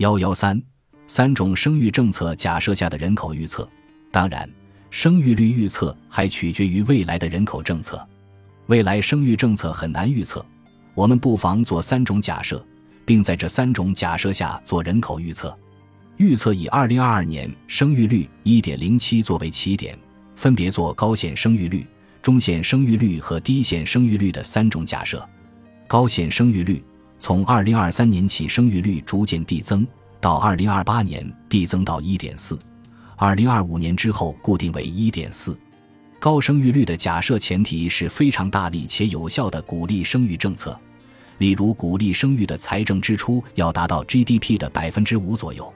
幺幺三，三种生育政策假设下的人口预测。当然，生育率预测还取决于未来的人口政策。未来生育政策很难预测，我们不妨做三种假设，并在这三种假设下做人口预测。预测以二零二二年生育率一点零七作为起点，分别做高线生育率、中线生育率和低线生育率的三种假设。高线生育率。从二零二三年起，生育率逐渐递增，到二零二八年递增到一点四，二零二五年之后固定为一点四。高生育率的假设前提是非常大力且有效的鼓励生育政策，例如鼓励生育的财政支出要达到 GDP 的百分之五左右，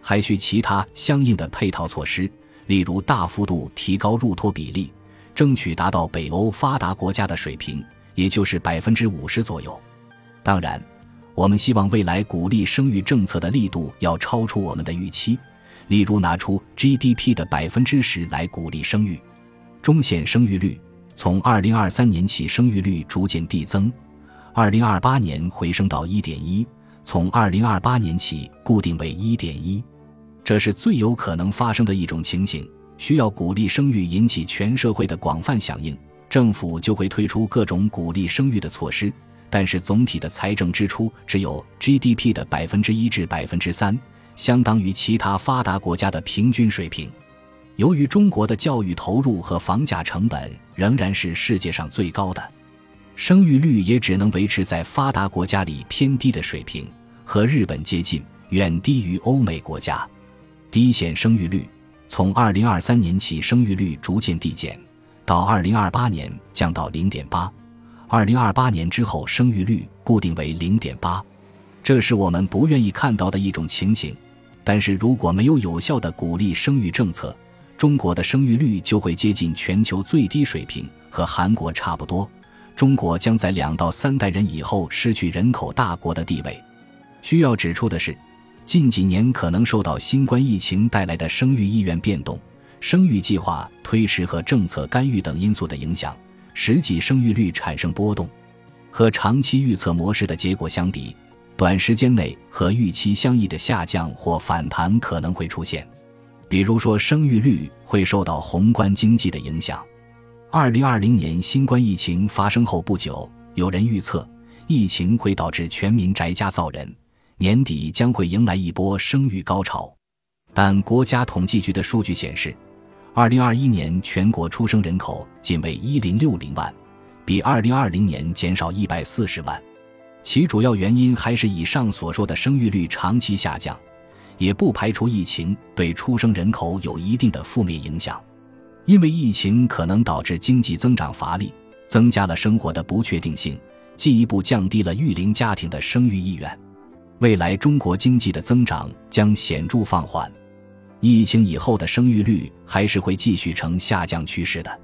还需其他相应的配套措施，例如大幅度提高入托比例，争取达到北欧发达国家的水平，也就是百分之五十左右。当然，我们希望未来鼓励生育政策的力度要超出我们的预期，例如拿出 GDP 的百分之十来鼓励生育。中线生育率从二零二三年起，生育率逐渐递增，二零二八年回升到一点一，从二零二八年起固定为一点一。这是最有可能发生的一种情形，需要鼓励生育引起全社会的广泛响应，政府就会推出各种鼓励生育的措施。但是总体的财政支出只有 GDP 的百分之一至百分之三，相当于其他发达国家的平均水平。由于中国的教育投入和房价成本仍然是世界上最高的，生育率也只能维持在发达国家里偏低的水平，和日本接近，远低于欧美国家。低线生育率从2023年起，生育率逐渐递减，到2028年降到0.8。二零二八年之后，生育率固定为零点八，这是我们不愿意看到的一种情形。但是如果没有有效的鼓励生育政策，中国的生育率就会接近全球最低水平，和韩国差不多。中国将在两到三代人以后失去人口大国的地位。需要指出的是，近几年可能受到新冠疫情带来的生育意愿变动、生育计划推迟和政策干预等因素的影响。实际生育率产生波动，和长期预测模式的结果相比，短时间内和预期相异的下降或反弹可能会出现。比如说，生育率会受到宏观经济的影响。二零二零年新冠疫情发生后不久，有人预测疫情会导致全民宅家造人，年底将会迎来一波生育高潮。但国家统计局的数据显示。二零二一年全国出生人口仅为一零六零万，比二零二零年减少一百四十万。其主要原因还是以上所说的生育率长期下降，也不排除疫情对出生人口有一定的负面影响。因为疫情可能导致经济增长乏力，增加了生活的不确定性，进一步降低了育龄家庭的生育意愿。未来中国经济的增长将显著放缓。疫情以后的生育率还是会继续呈下降趋势的。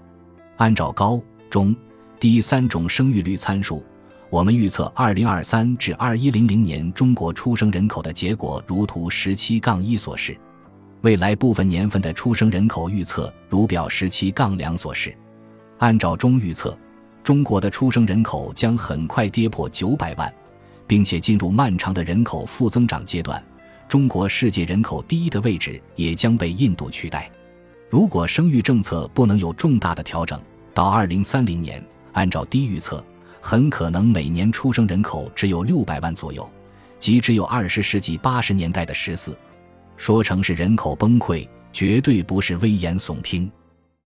按照高、中、低三种生育率参数，我们预测2023至2100年中国出生人口的结果如图十七杠一所示。未来部分年份的出生人口预测如表十七杠两所示。按照中预测，中国的出生人口将很快跌破九百万，并且进入漫长的人口负增长阶段。中国世界人口第一的位置也将被印度取代。如果生育政策不能有重大的调整，到二零三零年，按照低预测，很可能每年出生人口只有六百万左右，即只有二十世纪八十年代的十四。说成是人口崩溃，绝对不是危言耸听。